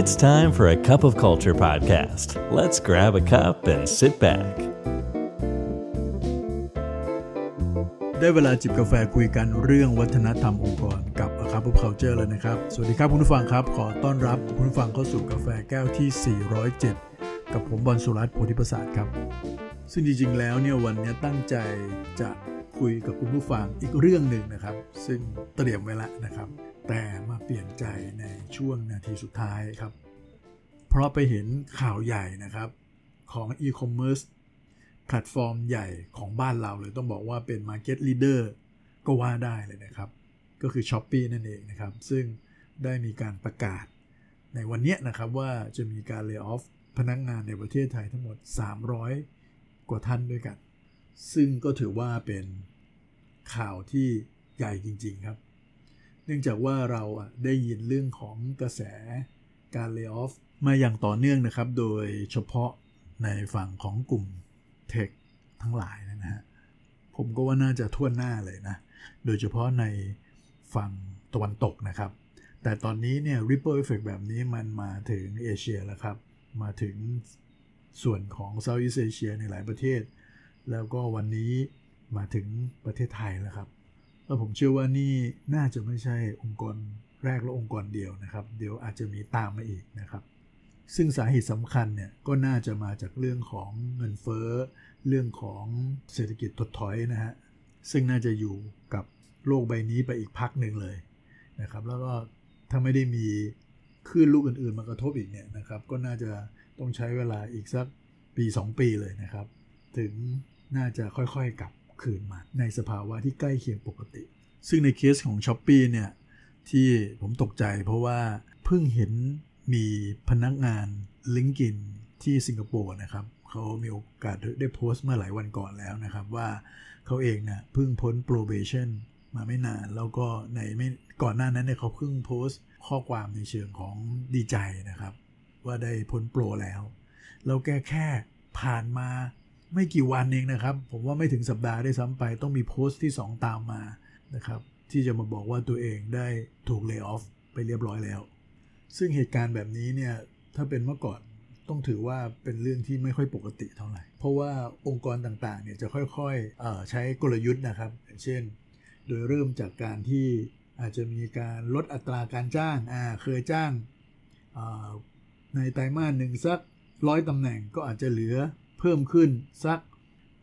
It's time for a cup of culture podcast. Let's grab a cup and sit back. ได้เวลาจิบกาแฟคุยกันเรื่องวัฒนธรรมองค์กรกับ A Cup of Culture แล้วนะครับ สวัสดีครับคุณผู้ฟังครับ ขอต้อนรับคุณผู้ฟังเข้าสู่กาแฟแก้วที่ 407 กับผมบอลสุรัตน์โพธิประสาทครับ ซึ่งจริงๆ แล้วเนี่ยวันนี้ตั้งใจจะคุยกับคุณผู้ฟังอีกเรื่องหนึ่งนะครับ ซึ่งเตรียมไว้แล้วนะครับ แต่มาเปลี่ยนใจในช่วงนาทีสุดท้ายครับ เพราะไปเห็นข่าวใหญ่นะครับของ e-commerce แพลตฟอร์มใหญ่ของบ้านเราเลยต้องบอกว่าเป็น Market Leader ก็ว่าได้เลยนะครับ ก็คือ s h อ p e e นั่นเองนะครับ ซึ่งได้มีการประกาศ ในวันนี้นะครับว่าจะมีการเลิกออฟพนักงงานในประเทศไทยทั้งหมด 300 กว่าท่านด้วยกัน ซึ่งก็ถือว่าเป็นข่าวที่ใหญ่จริง ๆ ครับ เนื่องจากว่าเราได้ยินเรื่องของกระแสการเลิกออฟมาอย่างต่อเนื่องนะครับ โดยเฉพาะในฝั่งของกลุ่มเทคทั้งหลายนะฮะผมก็ว่าน่าจะทั่วหน้าเลยนะ โดยเฉพาะในฝั่งตะวันตกนะครับ แต่ตอนนี้เนี่ย ripple effect แบบนี้มันมาถึงเอเชียแล้วครับ มาถึงส่วนของ Southeast Asia ในหลายประเทศ แล้วก็วันนี้มาถึงประเทศไทยแล้วครับ แล้วผมเชื่อว่านี่น่าจะไม่ใช่องค์กรแรกและองค์กรเดียวนะครับ เดี๋ยวอาจจะมีตามมาอีกนะครับ ซึ่งสาเหตุสำคัญเนี่ยก็น่าจะมาจากเรื่องของเงินเฟ้อ เรื่องของเศรษฐกิจถดถอยนะฮะ ซึ่งน่าจะอยู่กับโลกใบนี้ไปอีกพักหนึ่งเลยนะครับ แล้วก็ถ้าไม่ได้มีคลื่นลูกอื่นๆมากระทบอีกเนี่ยนะครับ ก็น่าจะต้องใช้เวลาอีกสักปี 2 ปีเลยนะครับ ถึงน่าจะค่อยๆกลับ คืนมาในสภาวะที่ใกล้เคียงปกติ ซึ่งในเคสของ s h อ p e e เนี่ยที่ผมตกใจเพราะว่าเพิ่งเห็นมีพนักงานลิงกินที่สิงคโปร์นะครับเขามีโอกาสได้โพสต์เมื่อหลายวันก่อนแล้วนะครับ ว่าเขาเองเนะ่ยเพิ่งพ้น probation มาไม่นาน แล้วก็ในไม่ก่อนหน้านั้นเนี่ยเขาเพิ่งโพสต์ข้อความในเชิงของดีใจนะครับ ว่าได้พ้นโปรแล้ว แล้วแกแค่ผ่านมา ไม่กี่วันเองนะครับ ผมว่าไม่ถึงสัปดาห์ได้ซ้ำไป ต้องมีโพสต์ที่ 2 ตามมานะครับ ที่จะมาบอกว่าตัวเองได้ถูกเลิกออฟไปเรียบร้อยแล้ว ซึ่งเหตุการณ์แบบนี้เนี่ย ถ้าเป็นเมื่อก่อนต้องถือว่าเป็นเรื่องที่ไม่ค่อยปกติเท่าไหร่ เพราะว่าองค์กรต่างๆเนี่ยจะค่อยๆใช้กลยุทธ์นะครับ อย่างเช่น โดยเริ่มจากการที่อาจจะมีการลดอัตราการจ้างอ่าเคยจ้างในไตรมาสหนึ่งสักร้อยตำแหน่งก็อาจจะเหลือ เพิ่มขึ้นสัก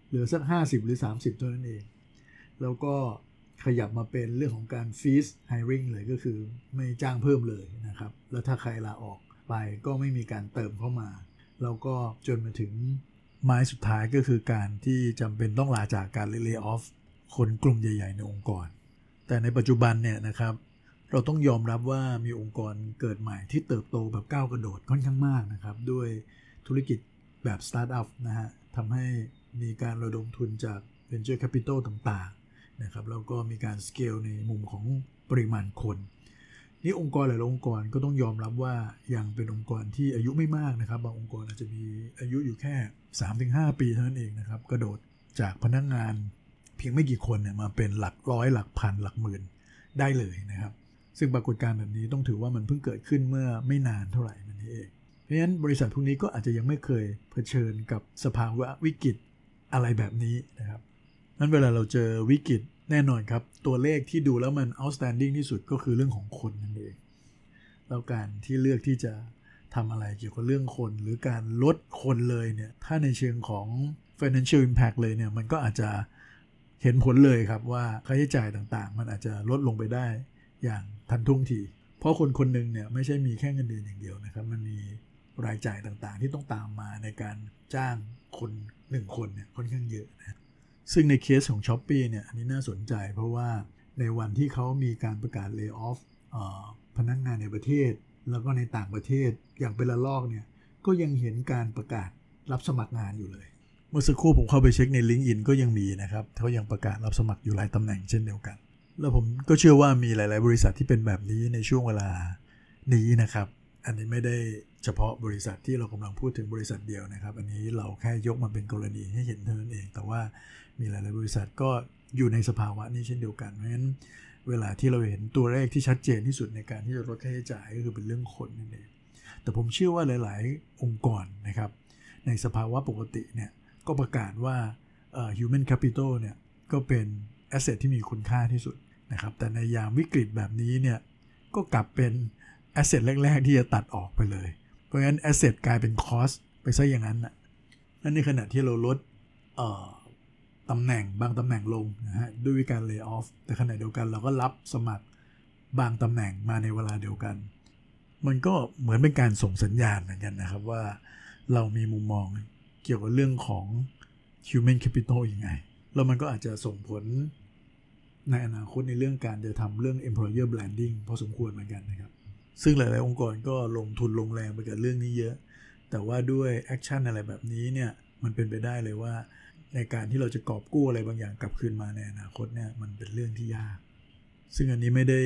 เหลือสัก 50 หรือ 30เท่านั้นเอง แล้วก็ขยับมาเป็นเรื่องของการฟีสไฮริงเลยก็คือไม่จ้างเพิ่มเลยนะครับ แล้วถ้าใครลาออกไปก็ไม่มีการเติมเข้ามา แล้วก็จนมาถึงไม้สุดท้ายก็คือการที่จำเป็นต้องลาจากการ layoff คนกลุ่มใหญ่ ๆ ในองค์กร แต่ในปัจจุบันเนี่ยนะครับ เราต้องยอมรับว่ามีองค์กรเกิดใหม่ที่เติบโตแบบก้าวกระโดดค่อนข้างมากนะครับ ด้วยธุรกิจ แบบสตาร์ทอัพนะฮะทำให้มีการระดมทุนจาก Venture Capital ต่างๆนะครับแล้วก็มีการสเกลในมุมของปริมาณคนนี่องค์กรหลายองค์กรก็ต้องยอมรับว่ายังเป็นองค์กรที่อายุไม่มากนะครับ บางองค์กรอาจจะมีอายุอยู่แค่ 3-5 ปีเท่านั้นเองนะครับ กระโดดจากพนักงงานเพียงไม่กี่คนเนี่ยมาเป็นหลักร้อยหลักพันหลักหมื่นได้เลยนะครับ ซึ่งปรากฏการณ์แบบนี้ต้องถือว่ามันเพิ่งเกิดขึ้นเมื่อไม่นานเท่าไหร่นั่นเอง เพราะฉะนั้นบริษัทพวกนี้ก็อาจจะยังไม่เคยเผชิญกับสภาวะวิกฤตอะไรแบบนี้นะครับนั้นเวลาเราเจอวิกฤตแน่นอนครับ ตัวเลขที่ดูแล้วมัน outstanding ที่สุดก็คือเรื่องของคนนั่นเอง แล้วการที่เลือกที่จะทำอะไรเกี่ยวกับเรื่องคน หรือการลดคนเลยเนี่ย ถ้าในเชิงของ financial impact เลยเนี่ย มันก็อาจจะเห็นผลเลยครับว่าค่าใช้จ่ายต่างๆ มันอาจจะลดลงไปได้อย่างทันท่วงที เพราะคนคนหนึ่งเนี่ยไม่ใช่มีแค่เงินเดือนอย่างเดียวนะครับ มันมี รายจ่ายต่างๆ ที่ต้องตามมาในการจ้างคนหนึ่งคนเนี่ยค่อนข้างเยอะนะซึ่งในเคสของ s h อ p e e เนี่ยอันนี้น่าสนใจเพราะว่าในวันที่เขามีการประกาศเลิกออฟพนักงงานในประเทศ แล้วก็ในต่างประเทศอย่างเป็นละลอกเนี่ยก็ยังเห็นการประกาศรับสมัครงานอยู่เลย เมื่อสักครู่ผมเข้าไปเช็คใน l i n k ์อินก็ยังมีนะครับเขายังประกาศรับสมัครอยู่หลายตำแหน่งเช่นเดียวกัน แล้วผมก็เชื่อว่ามีหลาย ๆ บริษัทที่เป็นแบบนี้ในช่วงเวลานี้นะครับ อันนี้ไม่ได้ เฉพาะบริษัทที่เรากำลังพูดถึงบริษัทเดียวนะครับ อันนี้เราแค่ยกมาเป็นกรณีให้เห็นเท่านั้นเอง แต่ว่ามีหลาย ๆ บริษัทก็อยู่ในสภาวะนี้เช่นเดียวกัน เพราะฉะนั้นเวลาที่เราเห็นตัวเลขที่ชัดเจนที่สุดในการที่จะลดค่าใช้จ่ายก็คือเป็นเรื่องคนนั่นเอง แต่ผมเชื่อว่าหลาย ๆ องค์กรนะครับ ในสภาวะปกติเนี่ยก็ประกาศว่า human capital เนี่ยก็เป็น asset ที่มีคุณค่าที่สุดนะครับ แต่ในยามวิกฤตแบบนี้เนี่ยก็กลับเป็น asset แรก ๆ ที่จะตัดออกไปเลย ราะงั้น asset กลายเป็น cost ไปซะอย่างนั้นนะนั่นในขณะที่เราลดตำแหน่งบางตำแหน่งลงนะฮะด้วยการ lay off แต่ขณะเดียวกันเราก็รับสมัครบางตำแหน่งมาในเวลาเดียวกัน มันก็เหมือนเป็นการส่งสัญญาณเหมือนกันนะครับว่าเรามีมุมมองเกี่ยวกับเรื่องของ human capital ยังไง แล้วมันก็อาจจะส่งผลในอนาคตในเรื่องการจะทำเรื่อง employer branding พอสมควรเหมือนกันนะครับ ซึ่งหลาย ๆ องค์กรก็ลงทุนลงแรงไปกับเรื่องนี้เยอะ แต่ว่าด้วยแอคชั่นอะไรแบบนี้เนี่ยมันเป็นไปได้เลยว่า ในการที่เราจะกอบกู้อะไรบางอย่างกลับคืนมาในอนาคตเนี่ยมันเป็นเรื่องที่ยาก ซึ่งอันนี้ไม่ได้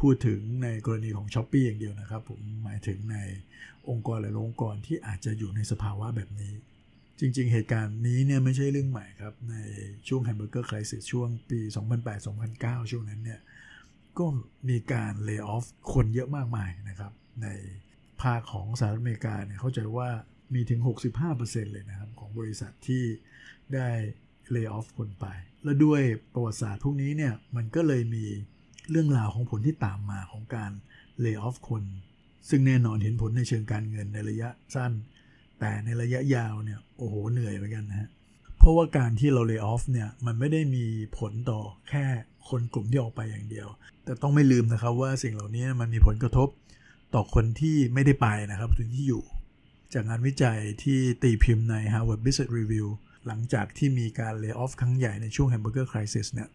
พูดถึงในกรณีของ s h อ p e e อย่างเดียวนะครับ ผมหมายถึงในองค์กรหลายองค์กรที่อาจจะอยู่ในสภาวะแบบนี้ จริง ๆ เหตุการณ์นี้เนี่ยไม่ใช่เรื่องใหม่ครับ ในช่วง Hamburger Crisis ช่วงปี 2008-2009 ช่วงนั้นเนี่ย ก็มีการ layoff คนเยอะมากมายนะครับ ในภาคของสหรัฐอเมริกาเนี่ยเข้าใจว่ามีถึง 65%เลยนะครับ ของบริษัทที่ได้ layoff คนไป และด้วยประวัติศาสตร์พวกนี้เนี่ยมันก็เลยมีเรื่องราวของผลที่ตามมาของการlayoff คน ซึ่งแน่นอนเห็นผลในเชิงการเงินในระยะสั้น แต่ในระยะยาวเนี่ยโอ้โหเหนื่อยเหมือนกันนะฮะ เพราะว่าการที่เรา layoff เนี่ยมันไม่ได้มีผลต่อแค่คนกลุ่มที่ออกไปอย่างเดียว แต่ต้องไม่ลืมนะครับว่าสิ่งเหล่านี้มันมีผลกระทบต่อคนที่ไม่ได้ไปนะครับถึงที่อยู่ จากงานวิจัยที่ตีพิมพ์ใน Harvard Business Review หลังจากที่มีการ layoff ครั้งใหญ่ในช่วง Hamburger Crisis เนี่ย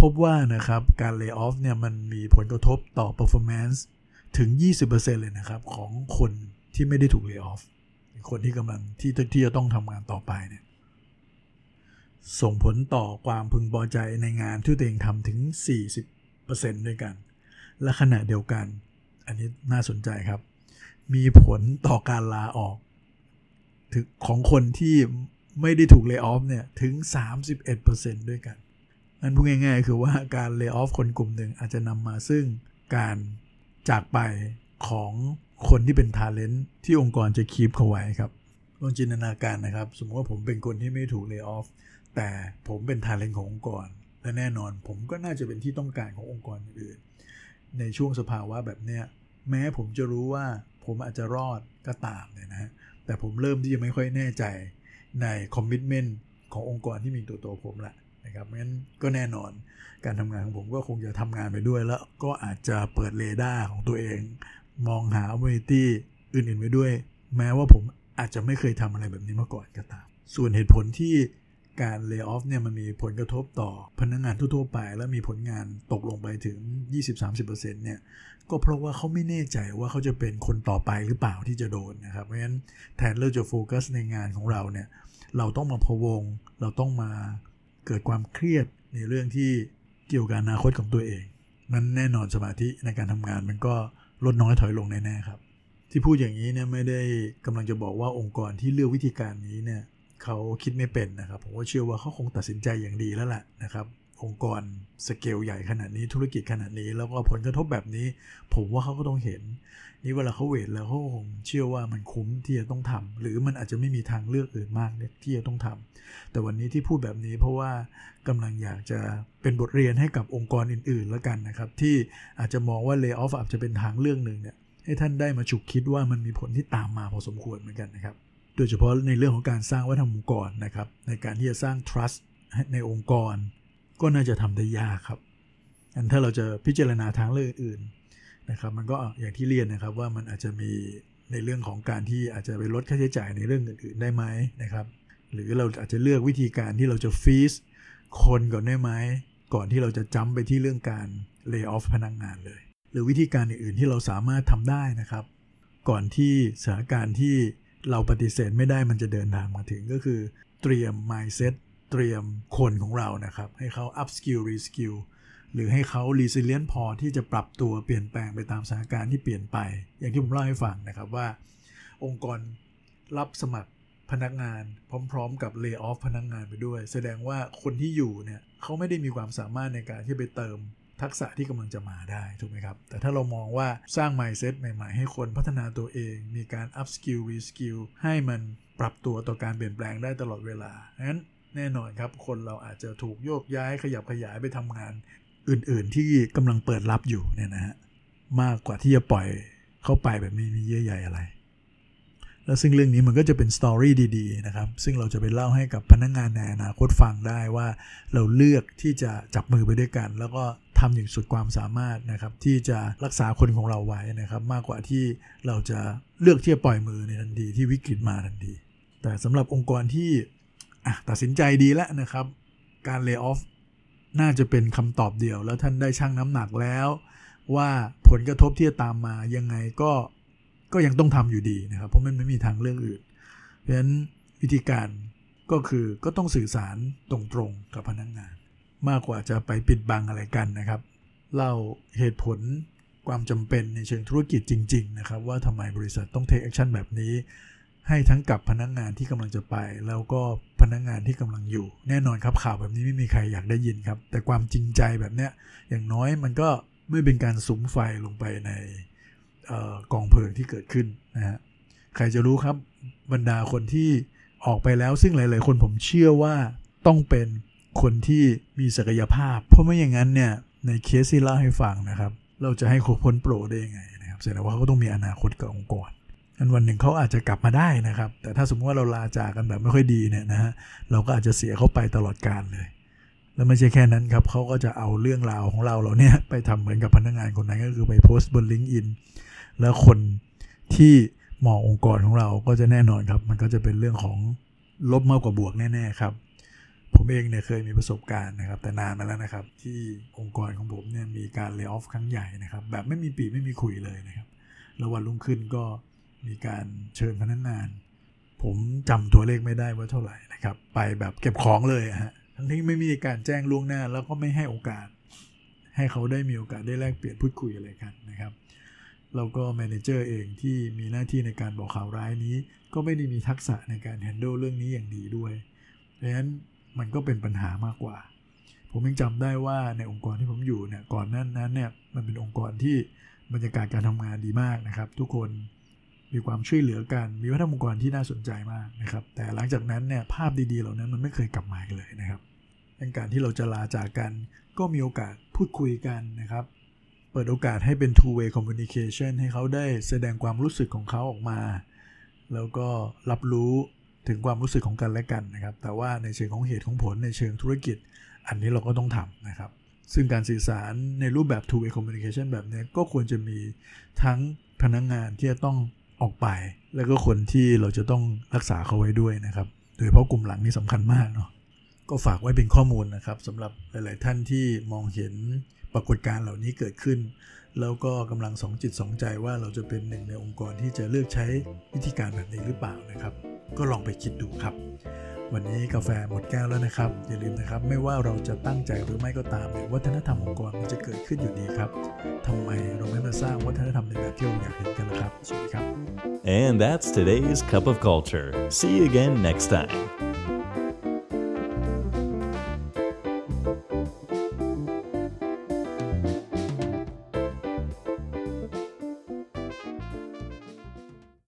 พบว่านะครับการเลิกออฟเนี่ยมันมีผลกระทบต่อ performance ถึง 20%เลยนะครับของคนที่ไม่ได้ถูกเลิกออฟคนที่กำลังที่ที่จะต้องทำงานต่อไปเนี่ย ส่งผลต่อความพึงพอใจในงานที่ตัวเองทำถึง 40%ด้วยกัน และขณะเดียวกัน อันนี้น่าสนใจครับ มีผลต่อการลาออกถึงของคนที่ไม่ได้ถูก layoff เนี่ยถึง 31%ด้วยกันนั่นพูดง่ายๆ คือว่าการ layoff คนกลุ่มหนึ่งอาจจะนำมาซึ่งการจากไปของคนที่เป็น talent ที่องค์กรจะ keep เขาไว้ครับลองจินตนาการนะครับ สมมติว่าผมเป็นคนที่ไม่ถูก layoff แต่ผมเป็น talent ขององค์กร และแน่นอนผมก็น่าจะเป็นที่ต้องการขององค์กรอื่น ในช่วงสภาวะแบบเนี้ยแม้ผมจะรู้ว่าผมอาจจะรอดก็ตามเนี่ยนะฮะแต่ผมเริ่มที่จะไม่ค่อยแน่ใจใน commitment ขององค์กรที่มีตัวตัวผมแหละนะครับงั้นก็แน่นอนการทำงานของผมก็คงจะทำงานไปด้วย แล้วก็อาจจะเปิดเรดาร์ของตัวเอง มองหาอ p p o r t u n i t y อื่นๆไปด้วย แม้ว่าผมอาจจะไม่เคยทำอะไรแบบนี้มาก่อนก็ตาม ส่วนเหตุผลที่ การ layoff เนี่ยมันมีผลกระทบต่อพนักงานทั่วๆไป และมีผลงานตกลงไปถึง 20-30%เนี่ยก็เพราะว่าเขาไม่แน่ใจว่าเขาจะเป็นคนต่อไปหรือเปล่าที่จะโดนนะครับเพราะฉะนั้นแทนเราจะโฟกัสในงานของเราเนี่ยเราต้องมาพะวง เราต้องมาเกิดความเครียดในเรื่องที่เกี่ยวกับอนาคตของตัวเอง นั้นแน่นอนสมาธิในการทำงานมันก็ลดน้อยถอยลงแน่ๆครับ ที่พูดอย่างนี้เนี่ยไม่ได้กำลังจะบอกว่าองค์กรที่เลือกวิธีการนี้เนี่ย เขาคิดไม่เป็นนะครับ ผมก็เชื่อว่าเขาคงตัดสินใจอย่างดีแล้วแหละนะครับ องค์กรสเกลใหญ่ขนาดนี้ธุรกิจขนาดนี้ แล้วก็ผลกระทบแบบนี้ ผมว่าเขาก็ต้องเห็น นี่เวลาเขาเวทแล้วเขาคงเชื่อว่ามันคุ้มที่จะต้องทำหรือมันอาจจะไม่มีทางเลือกอื่นมากที่จะต้องทำแต่วันนี้ที่พูดแบบนี้เพราะว่ากำลังอยากจะเป็นบทเรียนให้กับองค์กรอื่นๆแล้วกันนะครับ ที่อาจจะมองว่าเลิกออฟอาจจะเป็นทางเรื่องหนึ่งเนี่ยให้ท่านได้มาฉุกคิดว่ามันมีผลที่ตามมาพอสมควรเหมือนกันนะครับ โดยเฉพาะในเรื่องของการสร้างวัฒนธรรมองค์กรนะครับ ในการที่จะสร้าง trust ในองค์กร ก็น่าจะทำได้ยากครับ อันถ้าเราจะพิจารณาทางเลือกอื่นนะครับ มันก็อย่างที่เรียนนะครับว่ามันอาจจะมีในเรื่องของการที่อาจจะไปลดค่าใช้จ่ายในเรื่องอื่นๆได้ไหมนะครับ หรือเราอาจจะเลือกวิธีการที่เราจะฟีสคนก่อนได้ไหมก่อนที่เราจะจ้ำไปที่เรื่องการเลิกออฟพนักงงานเลย หรือวิธีการอื่นๆที่เราสามารถทำได้นะครับ ก่อนที่สถานการณ์ที่ เราปฏิเสธไม่ได้มันจะเดินทางมาถึงก็คือเตรียม mindset เตรียมคนของเรานะครับ ให้เขา up skill re skill หรือให้เขา resilient พอที่จะปรับตัวเปลี่ยนแปลงไปตามสถานการณ์ที่เปลี่ยนไป อย่างที่ผมเล่าให้ฟังนะครับว่า องค์กรรับสมัครพนักงานพร้อม ๆ กับ lay off พนักงานไปด้วย แสดงว่าคนที่อยู่เนี่ยเขาไม่ได้มีความสามารถในการที่ไปเติม ทักษะที่กำลังจะมาได้ถูกไหมครับ แต่ถ้าเรามองว่าสร้าง mindset ใหม่ ๆ ให้คนพัฒนาตัวเอง มีการ up skill re skill ให้มันปรับตัวต่อการเปลี่ยนแปลงได้ตลอดเวลางั้นแน่นอนครับ คนเราอาจจะถูกโยกย้ายขยับขยายไปทำงานอื่นๆ ที่กำลังเปิดรับอยู่เนี่ยนะฮะมากกว่าที่จะปล่อยเข้าไปแบบไม่มีเยื่อใยอะไร แล้วซึ่งเรื่องนี้มันก็จะเป็นสตอรี่ดีๆนะครับ ซึ่งเราจะไปเล่าให้กับพนักงงานในอนาคตฟังได้ว่า เราเลือกที่จะจับมือไปด้วยกัน แล้วก็ ทำอย่างสุดความสามารถนะครับที่จะรักษาคนของเราไว้นะครับ มากกว่าที่เราจะเลือกที่จะปล่อยมือในทันทีที่วิกฤตมาทันที แต่สำหรับองค์กรที่ตัดสินใจดีแล้วนะครับ การเลิกออฟน่าจะเป็นคำตอบเดียว แล้วท่านได้ชั่งน้ำหนักแล้ว ว่าผลกระทบที่จะตามมายังไงก็ก็ยังต้องทำอยู่ดีนะครับ เพราะมันไม่มีทางเลือกอื่น เพราะฉะนั้นวิธีการก็คือก็ต้องสื่อสารตรงๆกับพนักงาน มากกว่าจะไปปิดบังอะไรกันนะครับ เล่าเหตุผลความจำเป็นในเชิงธุรกิจจริง ๆ นะครับ ว่าทำไมบริษัทต้อง take action แบบนี้ ให้ทั้งกับพนักงานที่กำลังจะไป แล้วก็พนักงานที่กำลังอยู่ แน่นอนครับข่าวแบบนี้ไม่มีใครอยากได้ยินครับ แต่ความจริงใจแบบเนี้ยอย่างน้อยมันก็ไม่เป็นการสุมไฟลงไปในกองเพลิงที่เกิดขึ้นนะฮะใครจะรู้ครับบรรดาคนที่ออกไปแล้วซึ่งหลาย ๆ คนผมเชื่อว่าต้องเป็น คนที่มีศักยภาพ เพราะไม่อย่างนั้นเนี่ยในเคสที่เล่าให้ฟังนะครับ เราจะให้เขาพ้นโปรได้ยังไงนะครับแสดงว่าเขาต้องมีอนาคตกับองค์กรอันวันหนึ่งเขาอาจจะกลับมาได้นะครับ แต่ถ้าสมมติว่าเราลาจากกันแบบไม่ค่อยดีเนี่ยนะฮะเราก็อาจจะเสียเขาไปตลอดกาลเลย แล้วไม่ใช่แค่นั้นครับเขาก็จะเอาเรื่องราวของเราเราเนี่ยไปทำเหมือนกับพนักงานคนนั้นก็คือไปโพสต์บนลิงก์อินแล้วคนที่มององค์กรของเราก็จะแน่นอนครับ มันก็จะเป็นเรื่องของลบมากกว่าบวกแน่ๆครับ ผมเองเนี่ยเคยมีประสบการณ์นะครับ แต่นานมาแล้วนะครับ ที่องค์กรของผมเนี่ยมีการเลิกออฟครั้งใหญ่นะครับ แบบไม่มีปีไม่มีคุยเลยนะครับ แล้ววันรุ่งขึ้นก็มีการเชิญพนักงาน ผมจำตัวเลขไม่ได้ว่าเท่าไหร่นะครับ ไปแบบเก็บของเลยฮะทั้งที่ไม่มีการแจ้งล่วงหน้า แล้วก็ไม่ให้โอกาส ให้เขาได้มีโอกาสได้แลกเปลี่ยนพูดคุยอะไรกันนะครับแล้วก็แมเนเจอร์เองที่มีหน้าที่ในการบอกข่าวร้ายนี้ ก็ไม่ได้มีทักษะในการแฮนด์ลเรื่องนี้อย่างดีด้วย เพราะฉะนั้น มันก็เป็นปัญหามากกว่า ผมยังจำได้ว่าในองค์กรที่ผมอยู่เนี่ยก่อนนั้นนั้นเนี่ยมันเป็นองค์กรที่บรรยากาศการทำงานดีมากนะครับ ทุกคนมีความช่วยเหลือกัน มีวัฒนธรรมองค์กรที่น่าสนใจมากนะครับ แต่หลังจากนั้นเนี่ยภาพดีๆ เหล่านั้นมันไม่เคยกลับมาเลยนะครับดังการที่เราจะลาจากกัน ก็มีโอกาสพูดคุยกันนะครับ เปิดโอกาสให้เป็น two way communication ให้เขาได้แสดงความรู้สึกของเขาออกมา แล้วก็รับรู้ ถึงความรู้สึกของกันและกันนะครับ แต่ว่าในเชิงของเหตุของผลในเชิงธุรกิจ อันนี้เราก็ต้องทำนะครับ ซึ่งการสื่อสารในรูปแบบ two way communication แบบนี้ก็ควรจะมีทั้งพนักงงานที่จะต้องออกไป แล้วก็คนที่เราจะต้องรักษาเขาไว้ด้วยนะครับ โดยเฉพาะกลุ่มหลังนี่สำคัญมากเนาะก็ฝากไว้เป็นข้อมูลนะครับสำหรับหลาย ๆ ท่านที่มองเห็นปรากฏการณ์เหล่านี้เกิดขึ้น แล้วก็กำลังสองจิตสองใจว่าเราจะเป็นหนึ่งในองค์กรที่จะเลือกใช้วิธีการแบบนี้หรือเปล่านะครับ ก็ลองไปคิดดูครับ วันนี้กาแฟหมดแก้วแล้วนะครับ อย่าลืมนะครับ ไม่ว่าเราจะตั้งใจหรือไม่ก็ตามเนี่ยวัฒนธรรมองค์กรมันจะเกิดขึ้นอยู่ดีครับทำไมเราไม่มาสร้างวัฒนธรรมในแบบที่เราอยากเห็นกันล่ะครับสวัสดีครับ And that's today's cup of culture. See you again next time.